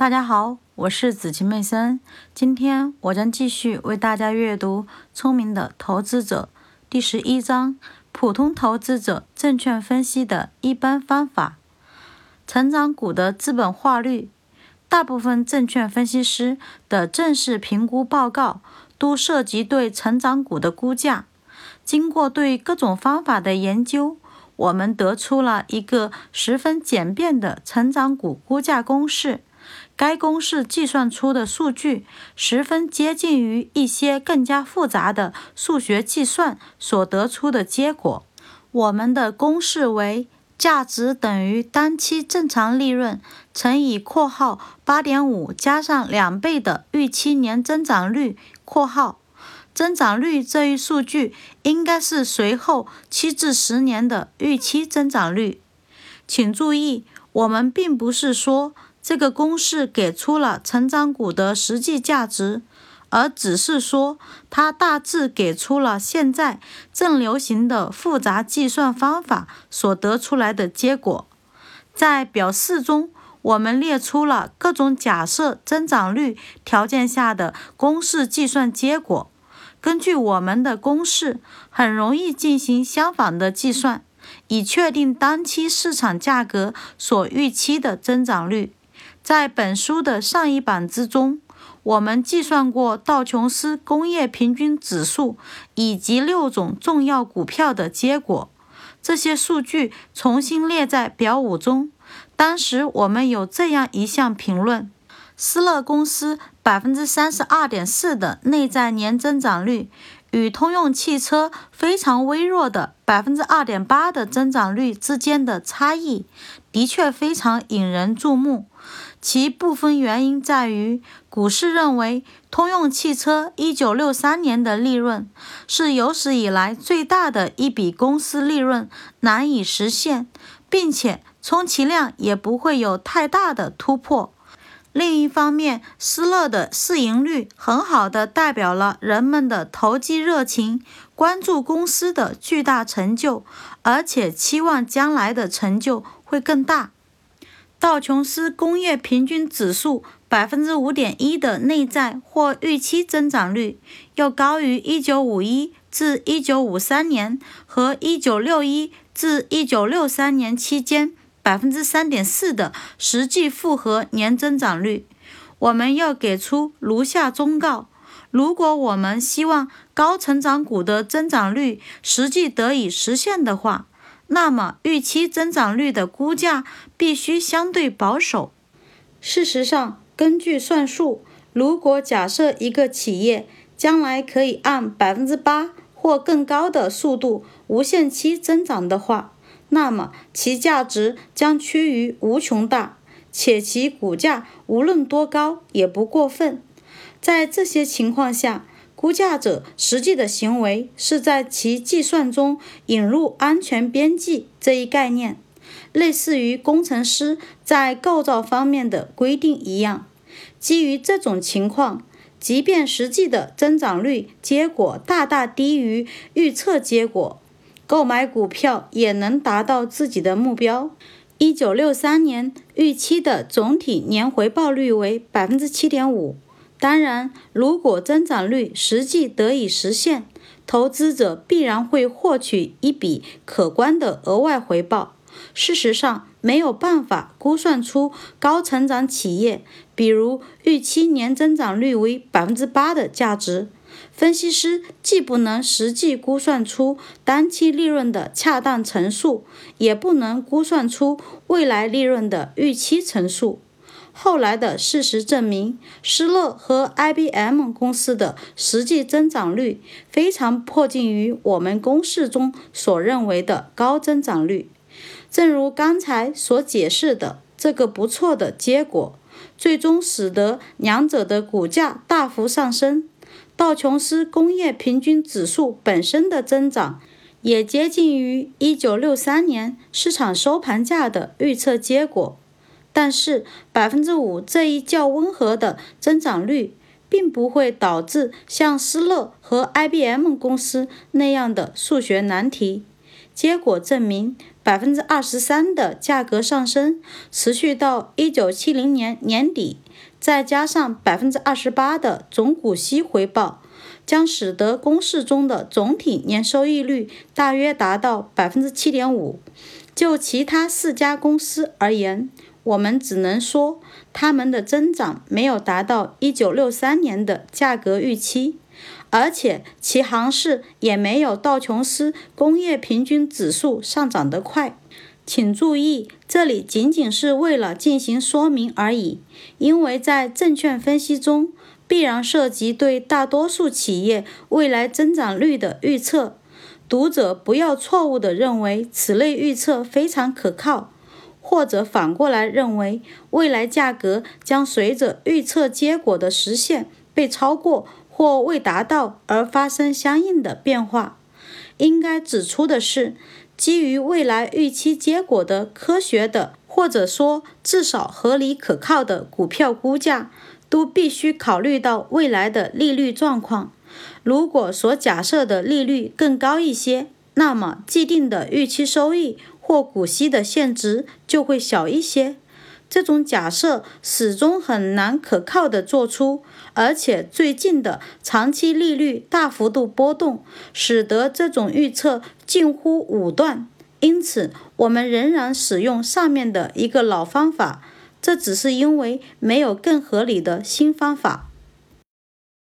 大家好，我是紫晴妹森。今天我将继续为大家阅读《聪明的投资者》第十一章：普通投资者证券分析的一般方法。成长股的资本化率，大部分证券分析师的正式评估报告都涉及对成长股的估价。经过对各种方法的研究，我们得出了一个十分简便的成长股估价公式。该公式计算出的数据十分接近于一些更加复杂的数学计算所得出的结果。我们的公式为：价值等于当期正常利润乘以（括号八点五加上两倍的预期年增长率）（括号增长率这一数据应该是随后七至十年的预期增长率）。请注意，我们并不是说。这个公式给出了成长股的实际价值，而只是说它大致给出了现在正流行的复杂计算方法所得出来的结果。在表四中，我们列出了各种假设增长率条件下的公式计算结果。根据我们的公式，很容易进行相反的计算，以确定当期市场价格所预期的增长率。在本书的上一版之中，我们计算过道琼斯工业平均指数以及六种重要股票的结果。这些数据重新列在表五中。当时我们有这样一项评论：斯勒公司百分之三十二点四的内在年增长率，与通用汽车非常微弱的百分之二点八的增长率之间的差异，的确非常引人注目。其部分原因在于，股市认为通用汽车1963年的利润是有史以来最大的一笔公司利润难以实现，并且充其量也不会有太大的突破。另一方面，施乐的市盈率很好的代表了人们的投机热情，关注公司的巨大成就，而且期望将来的成就会更大。道琼斯工业平均指数百分之五点一的内在或预期增长率，要高于一九五一至一九五三年和一九六一至一九六三年期间百分之三点四的实际复合年增长率。我们要给出如下忠告：如果我们希望高成长股的增长率实际得以实现的话，那么，预期增长率的估价必须相对保守。事实上，根据算术，如果假设一个企业将来可以按百分之八或更高的速度无限期增长的话，那么其价值将趋于无穷大，且其股价无论多高也不过分。在这些情况下，估价者实际的行为是在其计算中引入安全边际这一概念，类似于工程师在构造方面的规定一样。基于这种情况，即便实际的增长率结果大大低于预测结果，购买股票也能达到自己的目标。一九六三年预期的总体年回报率为百分之七点五。当然，如果增长率实际得以实现，投资者必然会获取一笔可观的额外回报。事实上，没有办法估算出高成长企业，比如预期年增长率为百分之八的价值。分析师既不能实际估算出当期利润的恰当乘数，也不能估算出未来利润的预期乘数。后来的事实证明，施乐和 IBM 公司的实际增长率非常迫近于我们公式中所认为的高增长率。正如刚才所解释的，这个不错的结果最终使得两者的股价大幅上升。道琼斯工业平均指数本身的增长也接近于1963年市场收盘价的预测结果。但是，百分之五这一较温和的增长率，并不会导致像施乐和 IBM 公司那样的数学难题。结果证明，百分之二十三的价格上升，持续到一九七零年年底，再加上百分之二十八的总股息回报，将使得公式中的总体年收益率大约达到百分之七点五。就其他四家公司而言，我们只能说，他们的增长没有达到一九六三年的价格预期。而且其行势也没有道琼斯工业平均指数上涨得快。请注意，这里仅仅是为了进行说明而已，因为在证券分析中必然涉及对大多数企业未来增长率的预测。读者不要错误地认为此类预测非常可靠，或者反过来认为未来价格将随着预测结果的实现被超过。或未达到而发生相应的变化。应该指出的是，基于未来预期结果的科学的，或者说至少合理可靠的股票估价，都必须考虑到未来的利率状况。如果所假设的利率更高一些，那么既定的预期收益或股息的现值就会小一些。这种假设始终很难可靠地做出，而且最近的长期利率大幅度波动，使得这种预测近乎武断。因此，我们仍然使用上面的一个老方法，这只是因为没有更合理的新方法。